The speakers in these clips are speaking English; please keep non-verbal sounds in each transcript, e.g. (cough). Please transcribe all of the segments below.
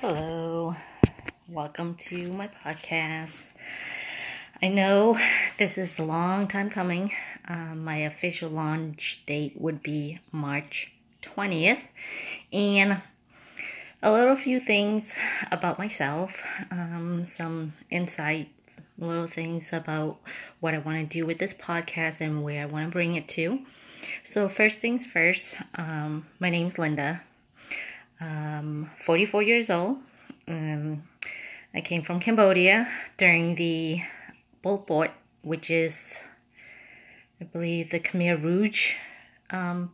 Hello, welcome to my podcast. I know this is a long time coming. Um, my official launch date would be March 20th, and a little few things about myself, um, some insight, little things about what I want to do with this podcast and where I want to bring it to. So, first things first, um, my name's Linda um, 44 years old. Um, I came from Cambodia during the Pol Pot, which is, I believe, the Khmer Rouge um,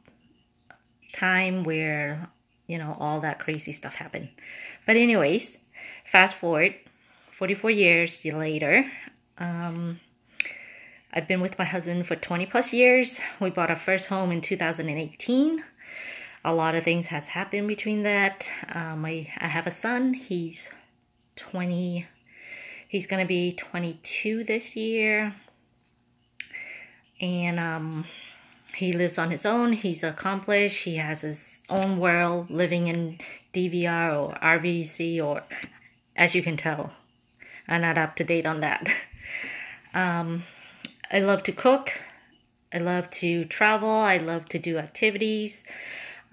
time where, you know, all that crazy stuff happened. But, anyways, fast forward 44 years later. Um, I've been with my husband for 20 plus years. We bought our first home in 2018 a lot of things has happened between that. Um, I, I have a son. He's 20. He's gonna be 22 this year, and um, he lives on his own. He's accomplished. He has his own world, living in DVR or RVC, or as you can tell, I'm not up to date on that. (laughs) Um, I love to cook. I love to travel. I love to do activities.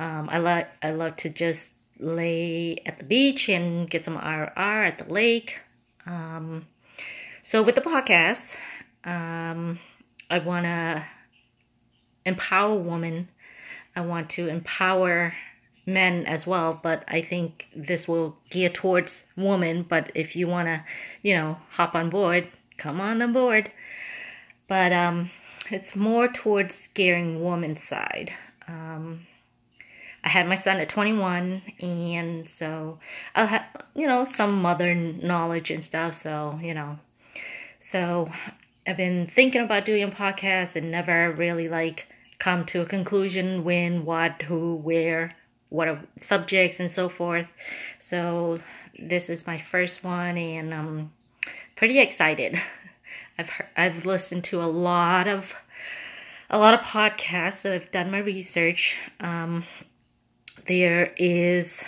Um, I like I love to just lay at the beach and get some RR at the lake. Um, so with the podcast, um, I want to empower women. I want to empower men as well, but I think this will gear towards women. But if you want to, you know, hop on board, come on on board. But um, it's more towards gearing woman's side. Um, I had my son at 21, and so I have, you know, some mother knowledge and stuff. So, you know, so I've been thinking about doing a podcast and never really like come to a conclusion when, what, who, where, what are subjects and so forth. So this is my first one, and I'm pretty excited. (laughs) I've heard, I've listened to a lot of a lot of podcasts. So I've done my research. Um, there is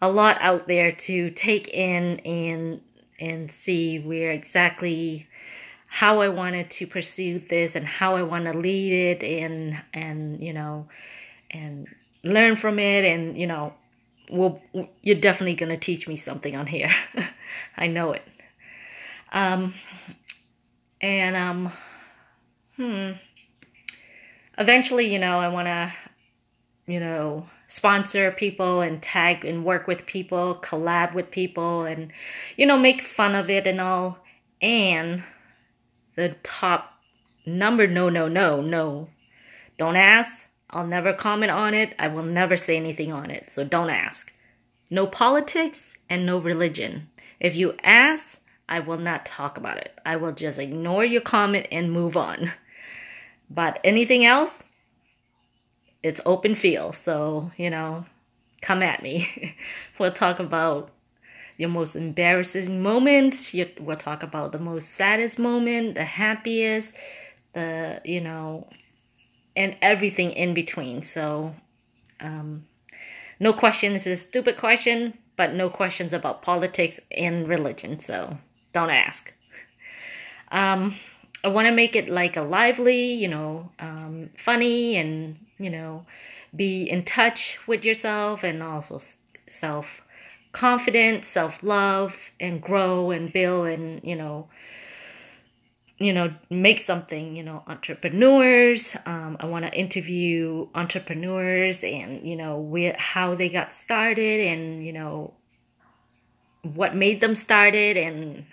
a lot out there to take in and and see where exactly how I wanted to pursue this and how I want to lead it and and you know and learn from it. And you know well you're definitely going to teach me something on here. (laughs) I know it. Um and um hmm. Eventually you know I want to you know sponsor people and tag and work with people, collab with people, and you know, make fun of it and all. And the top number no, no, no, no. Don't ask. I'll never comment on it. I will never say anything on it. So don't ask. No politics and no religion. If you ask, I will not talk about it. I will just ignore your comment and move on. But anything else, it's open field. So, you know, come at me. (laughs) we'll talk about your most embarrassing moments. We'll talk about the most saddest moment, the happiest, the, you know, and everything in between. So, um, no questions is a stupid question, but no questions about politics and religion. So don't ask. Um, I want to make it like a lively, you know, um, funny and you know, be in touch with yourself and also self confident, self love, and grow and build and, you know, you know, make something, you know, entrepreneurs. Um, I want to interview entrepreneurs and, you know, where, how they got started and, you know, what made them started and,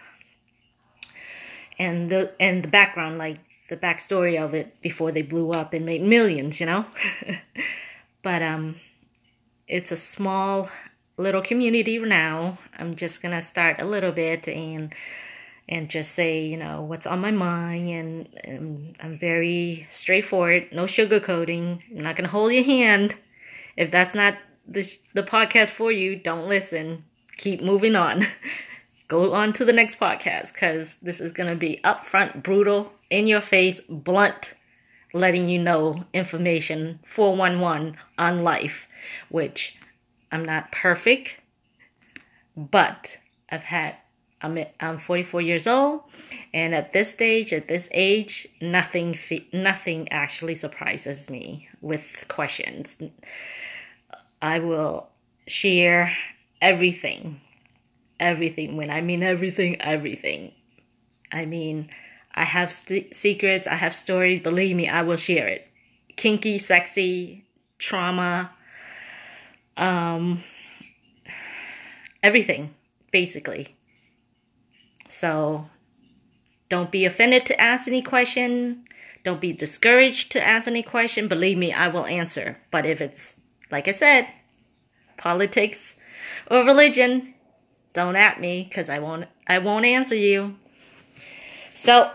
and the, and the background, like the backstory of it before they blew up and made millions, you know? (laughs) but um it's a small little community now. I'm just to start a little bit and and just say, you know, what's on my mind and, and I'm very straightforward, no sugarcoating. I'm not to hold your hand. If that's not the the podcast for you, don't listen. Keep moving on. (laughs) Go on to the next podcast cuz this is going to be upfront, brutal, in your face, blunt, letting you know information 411 on life, which I'm not perfect. But I've had I'm I'm 44 years old, and at this stage, at this age, nothing nothing actually surprises me with questions. I will share everything, everything. When I mean everything, everything. I mean, I have st- secrets, I have stories. Believe me, I will share it. Kinky, sexy, trauma, um, everything, basically. So don't be offended to ask any question. Don't be discouraged to ask any question. Believe me, I will answer. But if it's, like I said, politics or religion, don't at me because I won't I won't answer you. So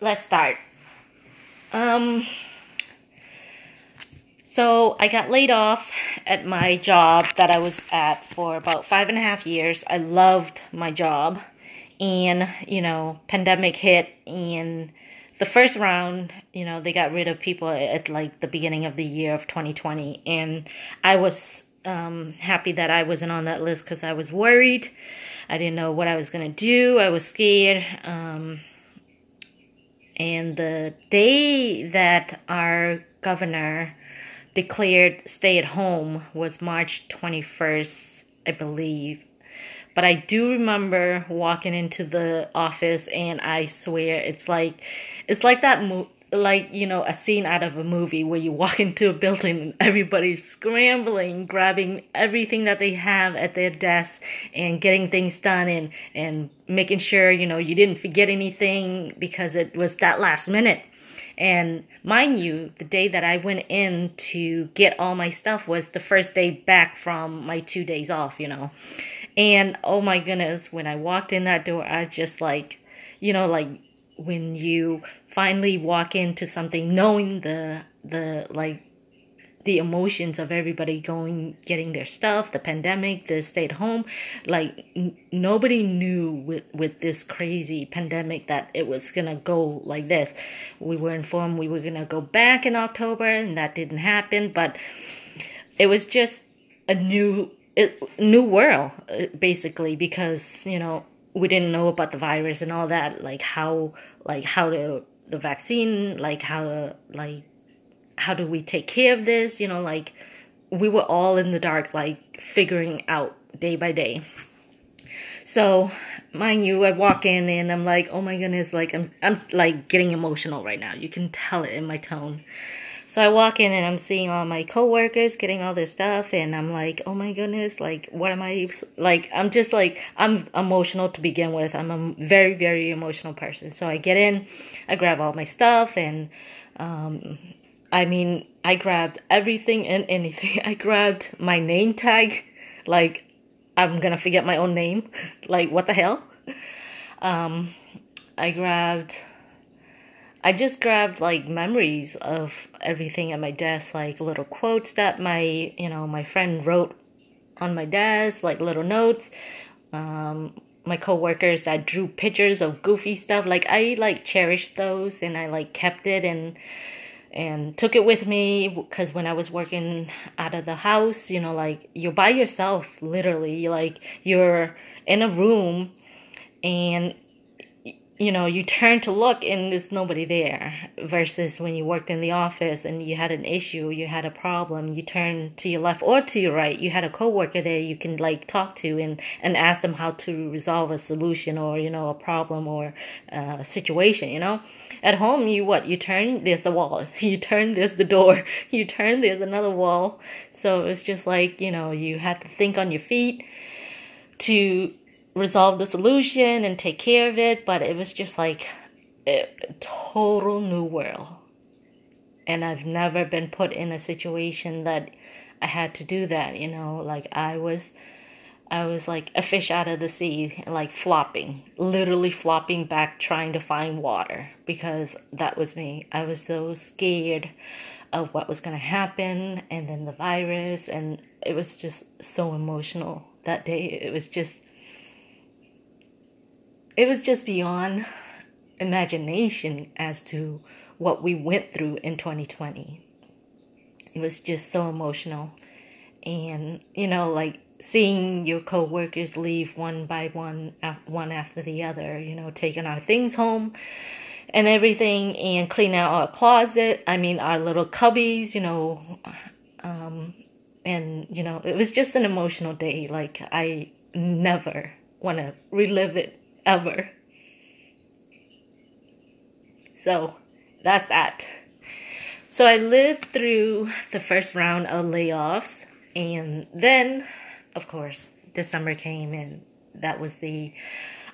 let's start. Um so I got laid off at my job that I was at for about five and a half years. I loved my job and you know pandemic hit and the first round you know they got rid of people at like the beginning of the year of 2020 and i was um, happy that i wasn't on that list because i was worried. I didn't know what i was going to do. I was scared. Um, and the day that our governor declared stay at home was march 21st i believe. But I do remember walking into the office and I swear it's like it's like that mo- like you know a scene out of a movie where you walk (laughs) into a building and everybody's scrambling grabbing everything that they have at their desk and getting things done and and making sure you know you didn't forget anything because it was that last minute. And mind you the day that i went in to get all my stuff was the first day back from my two days off you know. And oh my goodness, when I walked in that door, I just like, you know, like when you finally walk into something knowing the the like the emotions of everybody going getting their stuff the pandemic the stay at home like n- nobody knew with with this crazy pandemic that it was gonna go like this. We were informed we were gonna go back in october and that didn't happen but it was just a new it, new world uh, basically because you know we didn't know about the virus and all that like how like how the the vaccine like how like how do we take care of this? You know like we were all in the dark like figuring out day by day. So mind you i walk in and i'm like oh my goodness like i'm i'm like getting emotional right now. You can tell it in my tone so I walk in and I'm seeing all my coworkers getting all this stuff, and I'm like, oh my goodness, like, what am I, like, I'm just like, I'm emotional to begin with. I'm a very, very emotional person. So I get in, I grab all my stuff, and, um, I mean, I grabbed everything and anything. (laughs) I grabbed my name tag, like, I'm gonna forget my own name. (laughs) like, what the hell? Um, I grabbed I just grabbed like memories of everything at my desk, like little quotes that my, you know, my friend wrote on my desk, like little notes. Um, my coworkers that drew pictures of goofy stuff, like I like cherished those and I like kept it and and took it with me because when I was working out of the house, you know, like you're by yourself, literally, like you're in a room and you know, you turn to look and there's nobody there versus when you worked in the office and you had an issue, you had a problem, you turn to your left or to your right, you had a coworker there you can like talk to and, and ask them how to resolve a solution or, you know, a problem or uh, a situation, you know. At home, you what? You turn, there's the wall. (laughs) You turn, there's the door. (laughs) You turn, there's another wall. So it's just like, you know, you had to think on your feet to resolve the solution and take care of it, but it was just like a total new world. And I've never been put in a situation that I had to do that, you know, like I was I was like a fish out of the sea, like flopping, literally flopping back trying to find water because that was me. I was so scared of what was going to happen and then the virus and it was just so emotional that day. It was just it was just beyond imagination as to what we went through in 2020. It was just so emotional. And, you know, like seeing your coworkers leave one by one, one after the other, you know, taking our things home and everything and clean out our closet. I mean, our little cubbies, you know, um, and you know, it was just an emotional day. Like I never want to relive it ever. So that's that. So I lived through the first round of layoffs, and then, of course, December came, and that was the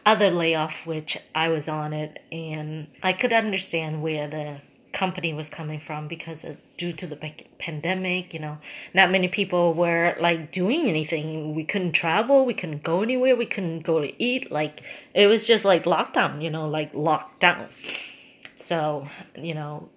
other layoff which I was on it, and I could understand where the company was coming from because of, due to the pandemic, you know, not many people were like doing anything. We couldn't travel, we couldn't go anywhere, we couldn't go to eat. Like it was just like lockdown, you know, like lockdown. So, you know,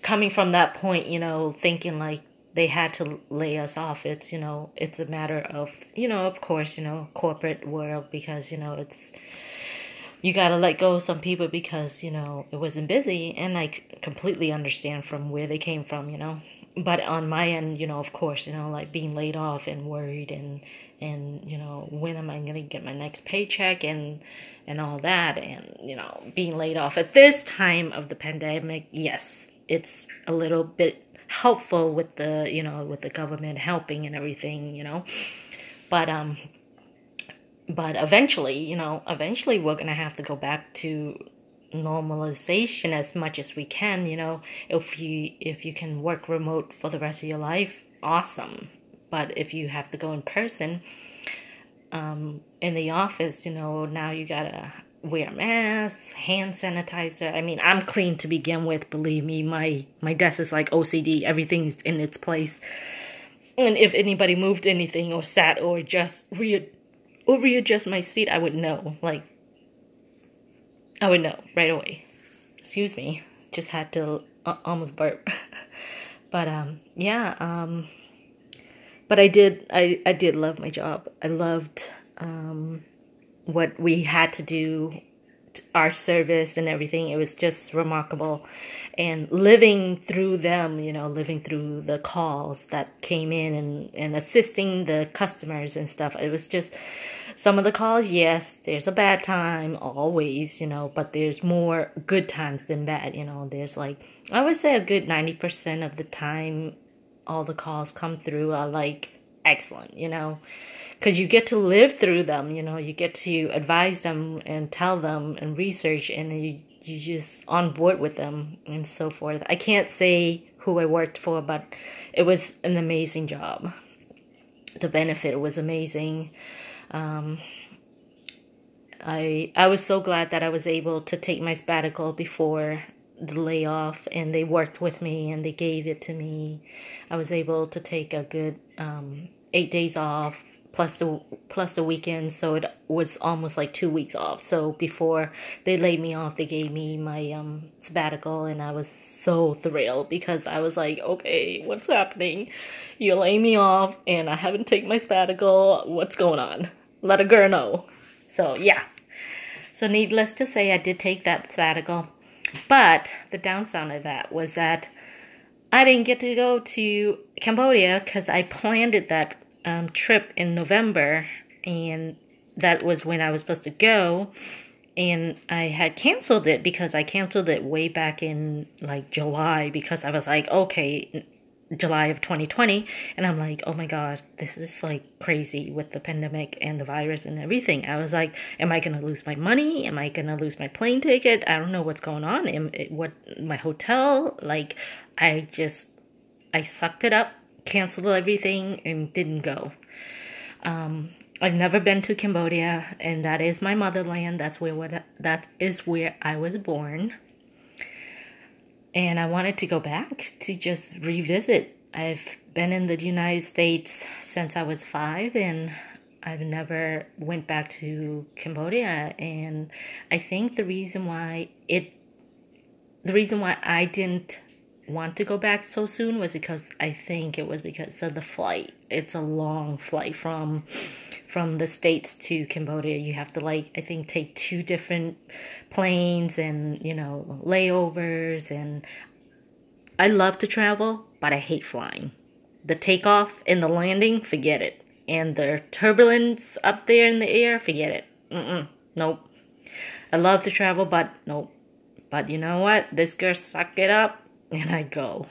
coming from that point, you know, thinking like they had to lay us off. It's, you know, it's a matter of, you know, of course, you know, corporate world because, you know, it's, you gotta let go of some people because, you know, it wasn't busy. And I completely understand from where they came from, you know. But on my end, you know, of course, you know, like being laid off and worried and, and, you know, when am I gonna get my next paycheck and, and all that and, you know, being laid off at this time of the pandemic, yes, it's a little bit helpful with the you know with the government helping and everything you know but um but eventually you know eventually we're gonna have to go back to normalization as much as we can you know if you if you can work remote for the rest of your life awesome but if you have to go in person um in the office you know now you gotta wear masks, hand sanitizer. I mean, I'm clean to begin with. Believe me, my my desk is like OCD. Everything's in its place. And if anybody moved anything or sat or just re or readjust my seat, I would know. Like, I would know right away. Excuse me, just had to uh, almost burp. (laughs) but um, yeah. Um, but I did. I I did love my job. I loved um what we had to do our service and everything it was just remarkable and living through them you know living through the calls that came in and, and assisting the customers and stuff it was just some of the calls yes there's a bad time always you know but there's more good times than bad you know there's like i would say a good 90% of the time all the calls come through are like excellent you know? Because you get to live through them you know you get to advise them and tell them and research and you you just on board with them and so forth. I can't say who i worked for but it was an amazing job. The benefit was amazing um, i i was so glad that i was able to take my sabbatical before the layoff and they worked with me and they gave it to me i was able to take a good um, eight days off plus the plus the weekend, so it was almost like two weeks off. So before they laid me off, they gave me my um, sabbatical, and I was so thrilled because I was like, okay, what's happening? You're laying me off, and I haven't taken my sabbatical. What's going on? Let a girl know. So yeah. So needless to say, I did take that sabbatical, but the downside of that was that I didn't get to go to Cambodia because I planned it that um, trip in November, and that was when I was supposed to go. And I had canceled it because I canceled it way back in like July because I was like, okay, July of 2020. And I'm like, oh my God, this is like crazy with the pandemic and the virus and everything. I was like, am I going to lose my money? Am I going to lose my plane ticket? I don't know what's going on. Am, what, my hotel? Like, I just, I sucked it up canceled everything and didn't go. Um, I've never been to Cambodia, and that is my motherland. That's where that is where I was born. And I wanted to go back to just revisit. I've been in the United States since I was five, and I've never went back to Cambodia. And I think the reason why it, the reason why I didn't want to go back so soon was because I think it was because of the flight. It's a long flight from from the states to Cambodia. You have to like I think take two different planes and you know layovers and I love to travel, but I hate flying. The takeoff and the landing, forget it. and the turbulence up there in the air, forget it. Mm-mm, nope. I love to travel, but nope. But you know what? This girl suck it up and I go.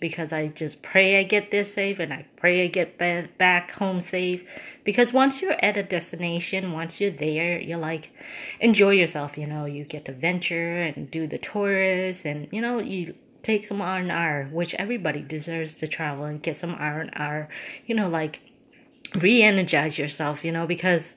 Because I just pray I get there safe and I pray I get back home safe. Because once you're at a destination, once you're there, you're like, enjoy yourself, you know, you get to venture and do the tours, and, you know, you take some R&R, which everybody deserves to travel and get some R&R, you know, like re-energize yourself, you know, because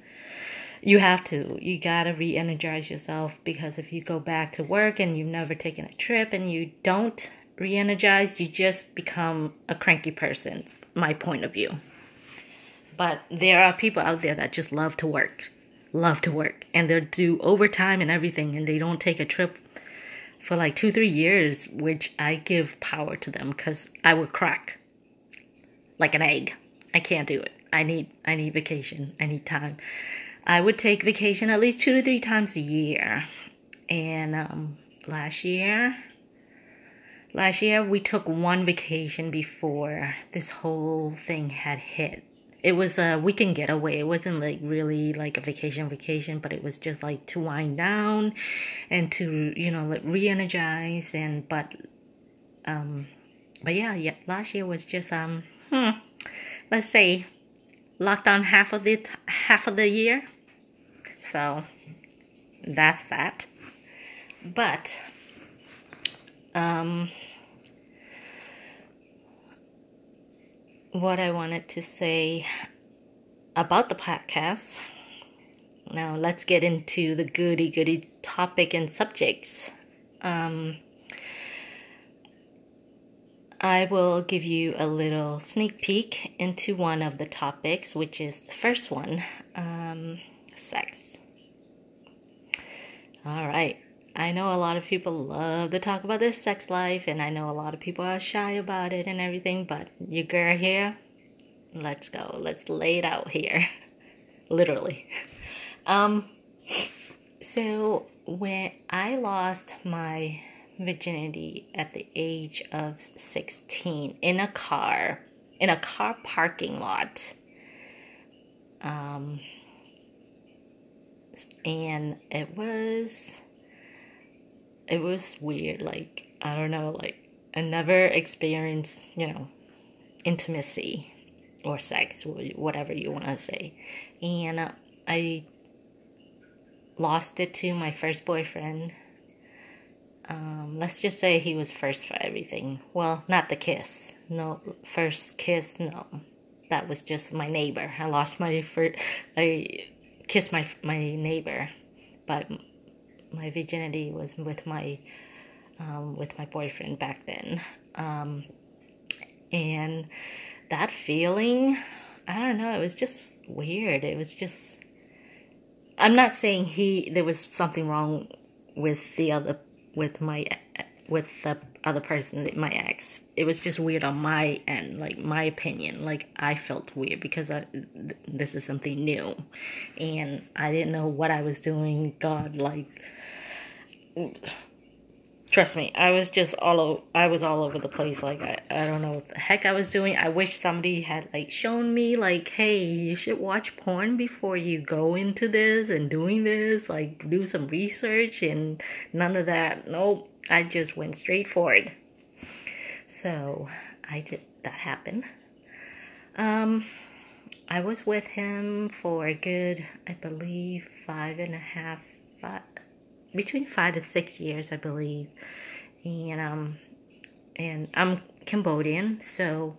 you have to. You gotta re energize yourself because if you go back to work and you've never taken a trip and you don't re energize, you just become a cranky person, my point of view. But there are people out there that just love to work, love to work, and they'll do overtime and everything, and they don't take a trip for like two, three years, which I give power to them because I would crack like an egg. I can't do it. I need I need vacation. I need time. I would take vacation at least two to three times a year. And um, last year, last year we took one vacation before this whole thing had hit. It was a weekend getaway. It wasn't like really like a vacation vacation, but it was just like to wind down and to you know like re-energize and but um but yeah yeah last year was just um hmm let's say locked on half of the half of the year so that's that. But um, what I wanted to say about the podcast. Now let's get into the goody goody topic and subjects. Um, I will give you a little sneak peek into one of the topics, which is the first one um, sex. All right. I know a lot of people love to talk about their sex life, and I know a lot of people are shy about it and everything, but your girl here, let's go. Let's lay it out here. (laughs) Literally. (laughs) Um, so when I lost my virginity at the age of 16 in a car, in a car parking lot, um, and it was it was weird like i don't know like i never experienced you know intimacy or sex or whatever you want to say. And i lost it to my first boyfriend. Um, let's just say he was first for everything. Well not the kiss. No first kiss no. That was just my neighbor. I lost my first i kiss my my neighbor, but my virginity was with my um, with my boyfriend back then, um, and that feeling, I don't know, it was just weird. It was just. I'm not saying he there was something wrong with the other with my with the other person, my ex. It was just weird on my end, like my opinion. Like I felt weird because I, th- this is something new, and I didn't know what I was doing. God, like, trust me, I was just all over. I was all over the place. Like I, I don't know what the heck I was doing. I wish somebody had like shown me, like, hey, you should watch porn before you go into this and doing this. Like, do some research and none of that. Nope I just went straight forward. So I did that happen. Um, I was with him for a good, I believe, five and a half, five, between five to six years, I believe. And um, and I'm Cambodian, so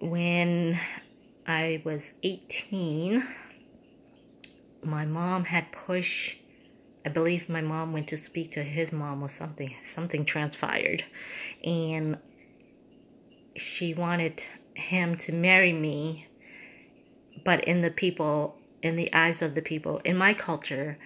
when I was 18, my mom had pushed I believe my mom went to speak to his mom or something. Something transpired. And she wanted him to marry me, but in the people, in the eyes of the people, in my culture,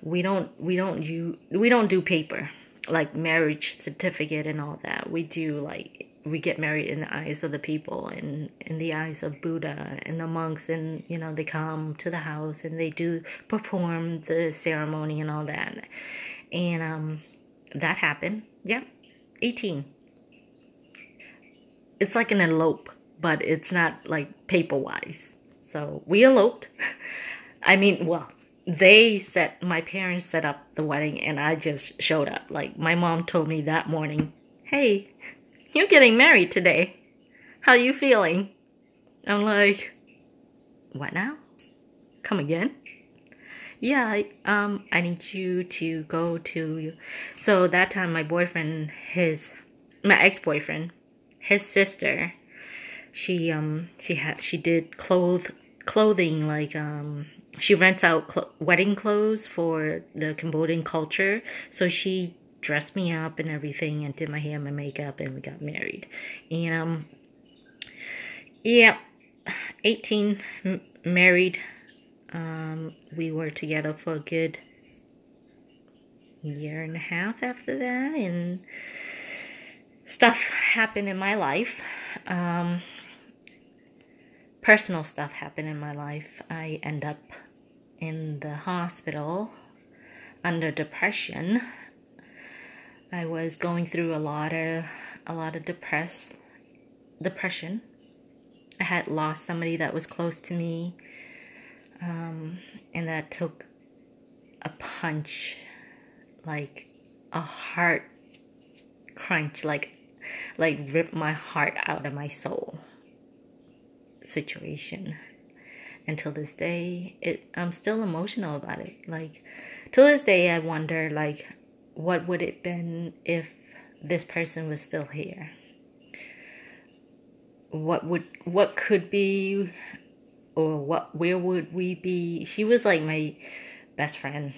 we don't, we don't, you, we don't do paper like marriage certificate and all that. We do like we get married in the eyes of the people and in the eyes of Buddha and the monks and you know they come to the house and they do perform the ceremony and all that. And um that happened. Yeah 18 it's like an elope but it's not like paper wise So we eloped. (laughs) I mean, well, they set my parents set up the wedding and I just showed up. Like my mom told me that morning, "Hey, you're getting married today. How are you feeling?" I'm like, "What now? Come again?" Yeah, um, I need you to go to. So that time, my boyfriend, his, my ex-boyfriend, his sister, she um she had she did cloth clothing like um she rents out cl- wedding clothes for the Cambodian culture. So she dressed me up and everything and did my hair, and my makeup, and we got married. And um, yeah, 18 m- married. Um, we were together for a good year and a half after that, and stuff happened in my life. Um, personal stuff happened in my life. I end up in the hospital under depression. I was going through a lot of a lot of depress depression. I had lost somebody that was close to me, um, and that took a punch, like a heart crunch, like like ripped my heart out of my soul situation until this day it i'm still emotional about it like till this day i wonder like what would it been if this person was still here? What would what could be or what where would we be? She was like my best friend.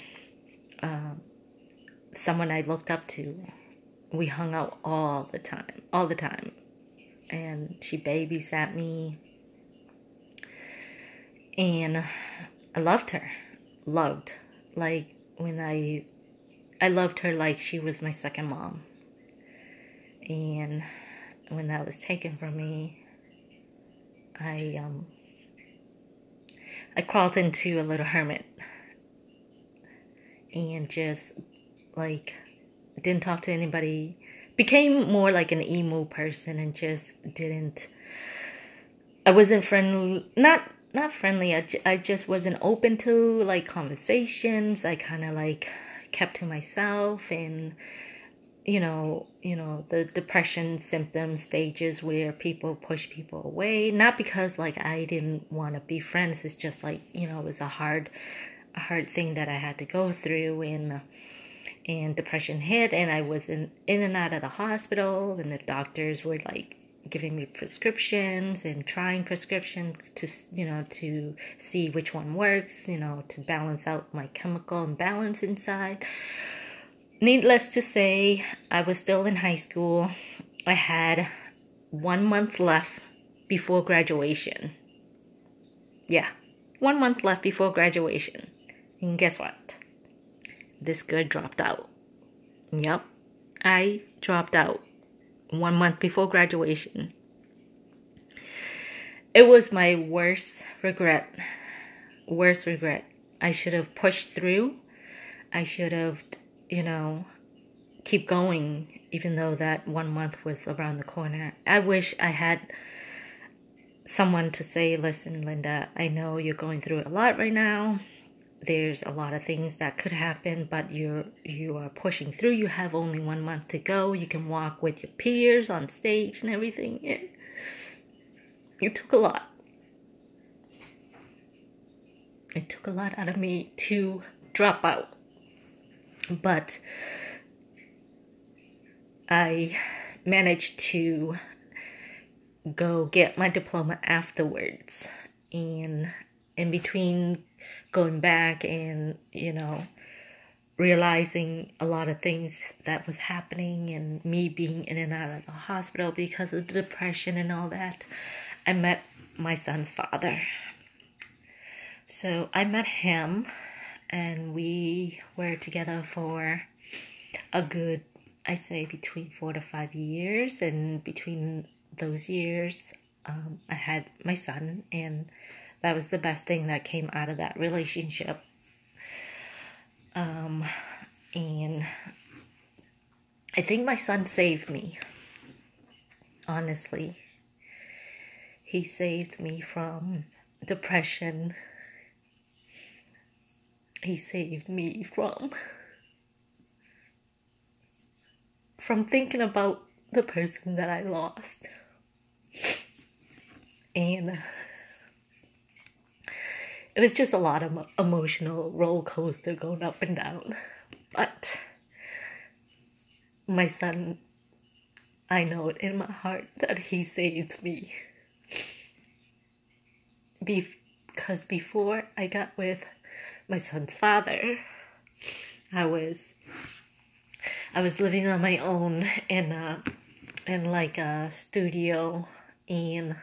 Um, someone i looked up to. We hung out all the time all the time. And she babysat me. And I loved her. Loved. Like when I I loved her like she was my second mom. And when that was taken from me, I um I crawled into a little hermit and just like didn't talk to anybody became more like an emo person and just didn't I wasn't friendly not not friendly. I, I just wasn't open to like conversations. I kind of like kept to myself and you know, you know, the depression symptom stages where people push people away, not because like I didn't want to be friends, it's just like, you know, it was a hard a hard thing that I had to go through and and depression hit and I was in in and out of the hospital and the doctors were like giving me prescriptions and trying prescriptions to you know to see which one works you know to balance out my chemical imbalance inside. Needless to say i was still in high school. I had one month left before graduation. Yeah one month left before graduation. And guess what? This girl dropped out. Yep i dropped out one month before graduation. It was my worst regret. Worst regret. I should have pushed through. I should have, you know, keep going even though that one month was around the corner. I wish I had someone to say, listen, Linda, I know you're going through a lot right now there's a lot of things that could happen but you're you are pushing through. You have only one month to go. You can walk with your peers on stage and everything. It, it took a lot. It took a lot out of me to drop out. But i managed to go get my diploma afterwards. And in between going back and, you know, realizing a lot of things that was happening and me being in and out of the hospital because of the depression and all that, I met my son's father. So I met him and we were together for a good, I say, between four to five years. And between those years, um, I had my son and that was the best thing that came out of that relationship. Um, and I think my son saved me. Honestly, he saved me from depression he saved me from from thinking about the person that I lost. And it was just a lot of emotional roller coaster going up and down. But my son, I know it in my heart that he saved me. Because before I got with my son's father, I was I was living on my own in a in like a studio and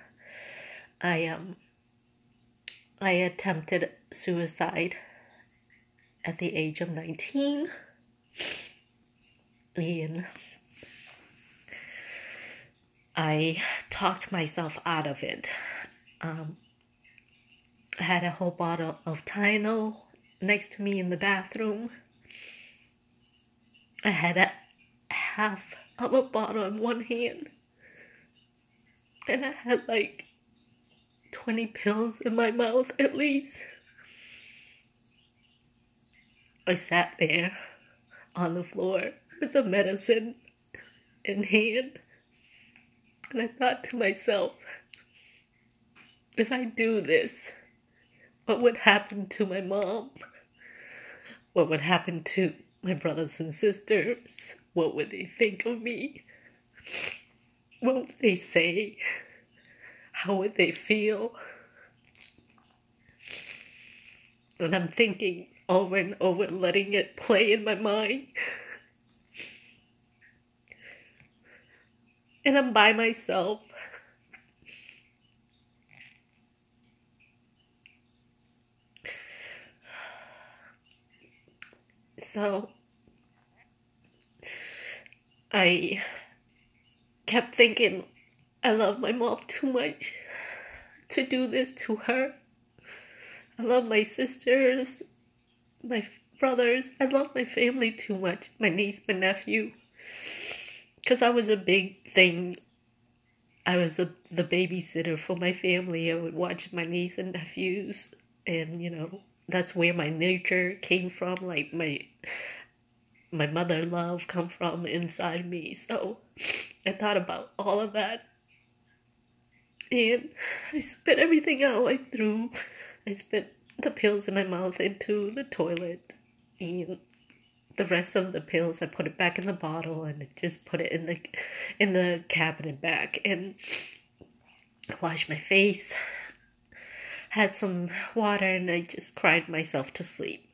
I um I attempted suicide at the age of 19 and I talked myself out of it. Um, I had a whole bottle of Tylenol next to me in the bathroom. I had a half of a bottle in one hand. And I had like 20 pills in my mouth at least. I sat there on the floor with the medicine in hand. And I thought to myself, if I do this, what would happen to my mom? What would happen to my brothers and sisters? What would they think of me? What would they say? How would they feel? And I'm thinking over and over, letting it play in my mind. And I'm by myself. So I kept thinking I love my mom too much to do this to her. I love my sisters, my brothers. I love my family too much. My niece, my nephew. Because I was a big thing. I was a, the babysitter for my family. I would watch my niece and nephews. And, you know, that's where my nature came from. Like, my my mother love come from inside me. So I thought about all of that. And I spit everything out. I threw, I spit the pills in my mouth into the toilet. And the rest of the pills, I put it back in the bottle and just put it in the, in the cabinet back. And washed my face, had some water, and I just cried myself to sleep.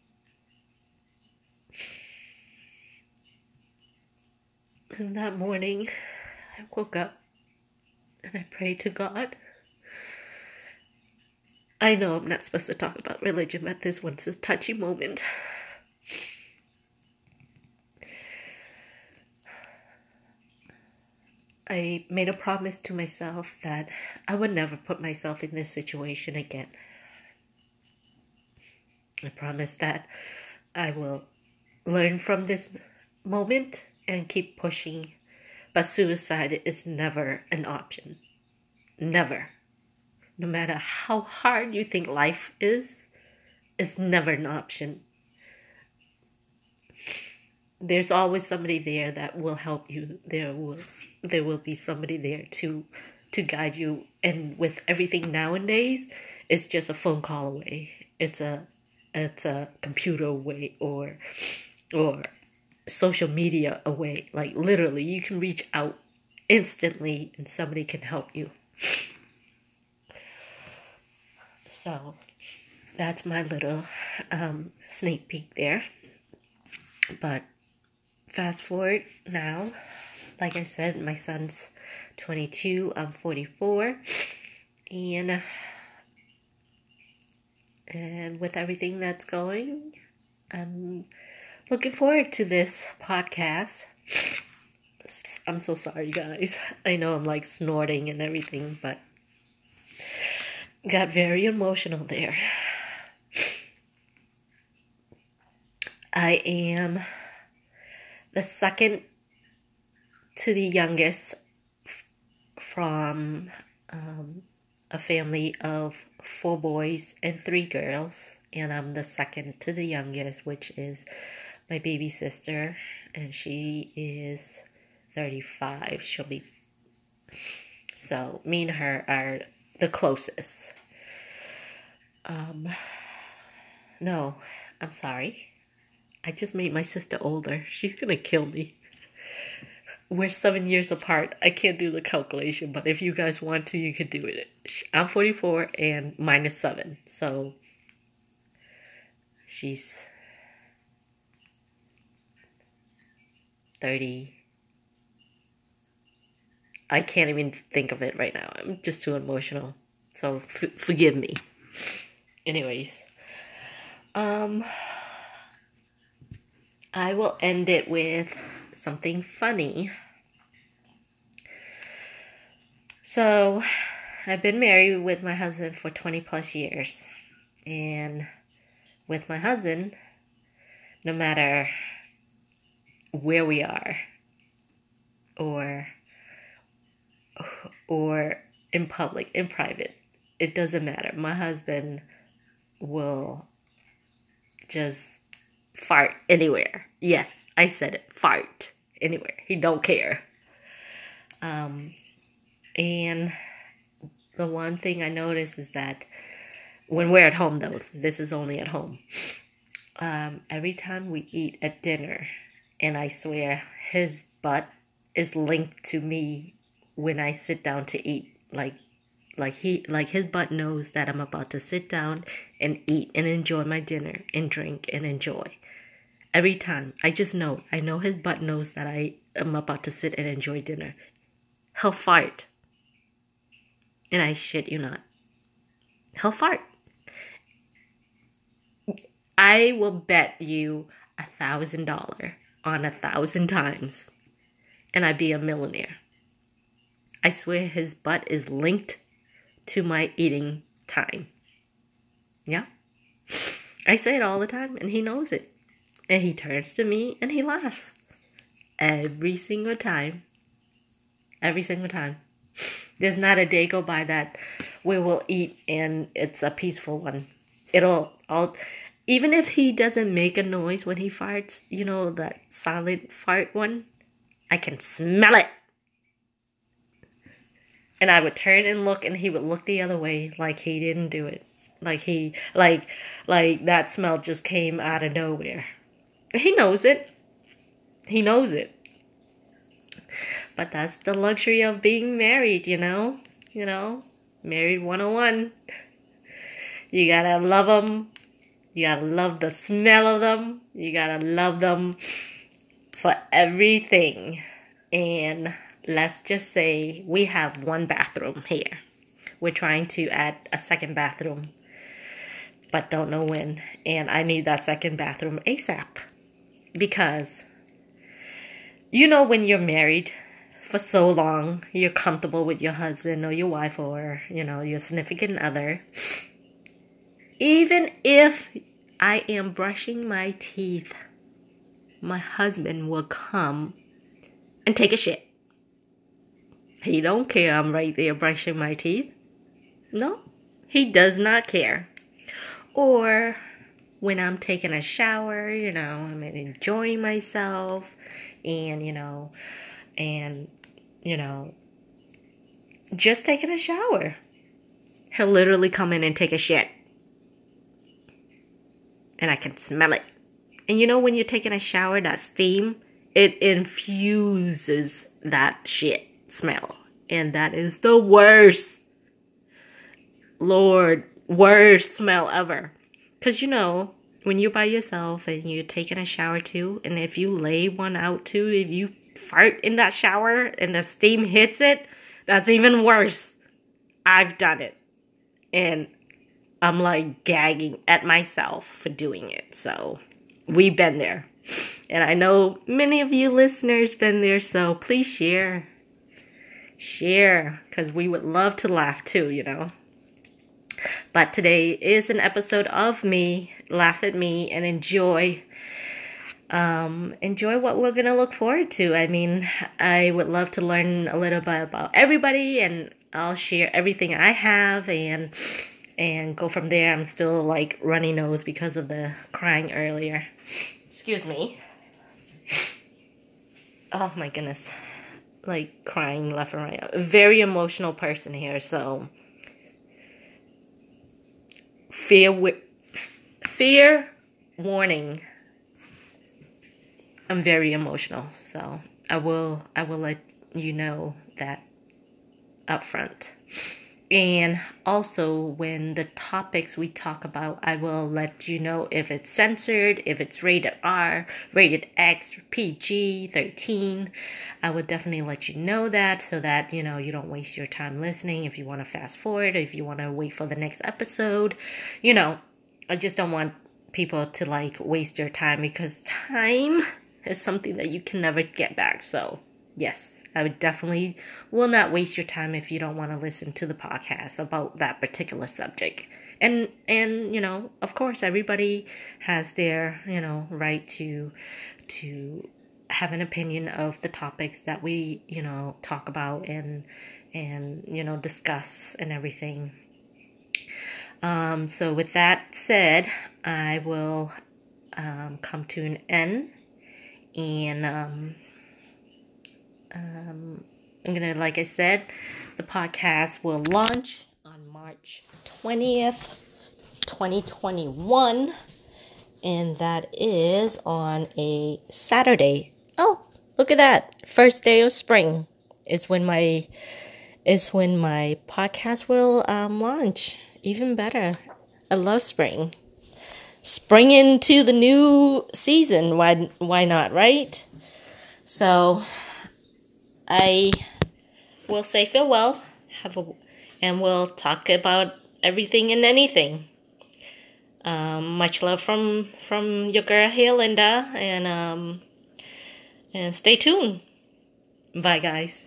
And that morning, I woke up and I pray to God. I know I'm not supposed to talk about religion, but this one's a touchy moment. I made a promise to myself that I would never put myself in this situation again. I promise that I will learn from this moment and keep pushing. But suicide is never an option. Never. No matter how hard you think life is, it's never an option. There's always somebody there that will help you. There will there will be somebody there to to guide you. And with everything nowadays, it's just a phone call away. It's a it's a computer away or or social media away. Like literally, you can reach out instantly and somebody can help you. So that's my little um, sneak peek there. But fast forward now, like I said, my son's 22, I'm 44, and and with everything that's going, I'm looking forward to this podcast. I'm so sorry, guys. I know I'm like snorting and everything, but got very emotional there. I am the second to the youngest from um, a family of four boys and three girls, and I'm the second to the youngest, which is my baby sister, and she is 35. She'll be so me and her are the closest. Um, no, I'm sorry. I just made my sister older. She's gonna kill me. We're seven years apart. I can't do the calculation, but if you guys want to, you can do it. I'm 44 and minus seven, so she's 30. I can't even think of it right now. I'm just too emotional. So f- forgive me. Anyways, um, I will end it with something funny. So, I've been married with my husband for 20 plus years. And with my husband, no matter where we are or or in public, in private, it doesn't matter. My husband will just fart anywhere. Yes, I said it. Fart anywhere. He don't care. Um, and the one thing I notice is that when we're at home, though, this is only at home. Um, every time we eat at dinner, and I swear his butt is linked to me when I sit down to eat. Like like he like his butt knows that I'm about to sit down and eat and enjoy my dinner and drink and enjoy. Every time. I just know. I know his butt knows that I am about to sit and enjoy dinner. He'll fart. And I shit you not. He'll fart. I will bet you a thousand dollar on a thousand times and I'd be a millionaire. I swear his butt is linked to my eating time. Yeah. I say it all the time and he knows it. And he turns to me and he laughs. Every single time. Every single time. There's not a day go by that we will eat and it's a peaceful one. It'll all even if he doesn't make a noise when he farts, you know that silent fart one, I can smell it and I would turn and look and he would look the other way like he didn't do it. Like he like like that smell just came out of nowhere. He knows it. He knows it. But that's the luxury of being married, you know? You know? Married 101. You gotta love them. You gotta love the smell of them. You gotta love them for everything. And let's just say we have one bathroom here. We're trying to add a second bathroom, but don't know when. And I need that second bathroom ASAP because you know, when you're married for so long, you're comfortable with your husband or your wife or, you know, your significant other. Even if I am brushing my teeth, my husband will come and take a shit. He don't care I'm right there brushing my teeth. No, he does not care. Or when I'm taking a shower, you know, I'm enjoying myself and, you know, and, you know, just taking a shower. He'll literally come in and take a shit. And I can smell it. And you know, when you're taking a shower, that steam, it infuses that shit smell. And that is the worst, Lord, worst smell ever. Because you know, when you're by yourself and you're taking a shower too, and if you lay one out too, if you fart in that shower and the steam hits it, that's even worse. I've done it. And I'm like gagging at myself for doing it. So we've been there. And I know many of you listeners been there, so please share share because we would love to laugh too, you know. But today is an episode of me, laugh at me, and enjoy. Um, enjoy what we're gonna look forward to. I mean, I would love to learn a little bit about everybody, and I'll share everything I have and and go from there. I'm still like runny nose because of the crying earlier. Excuse me. Oh my goodness. Like crying left and right. A very emotional person here, so fear fear warning. I'm very emotional, so I will I will let you know that up front. And also, when the topics we talk about, I will let you know if it's censored, if it's rated R, rated X, PG, 13. I would definitely let you know that so that, you know, you don't waste your time listening if you want to fast forward, if you want to wait for the next episode. You know, I just don't want people to like waste their time because time is something that you can never get back. So, yes, I would definitely will not waste your time if you don't want to listen to the podcast about that particular subject. And and you know, of course, everybody has their you know right to to have an opinion of the topics that we you know talk about and and you know discuss and everything. Um, so with that said, I will um, come to an end and um, um, I'm gonna, like I said, the podcast will launch on March 20th, 2021, and that is on a Saturday. Oh, look at that! First day of spring is when my is when my podcast will um, launch. Even better, I love spring. Spring into the new season. Why? Why not? Right? So I will say farewell. Have a, and we'll talk about everything and anything. Um, much love from from your girl here, Linda, and um, and stay tuned. Bye, guys.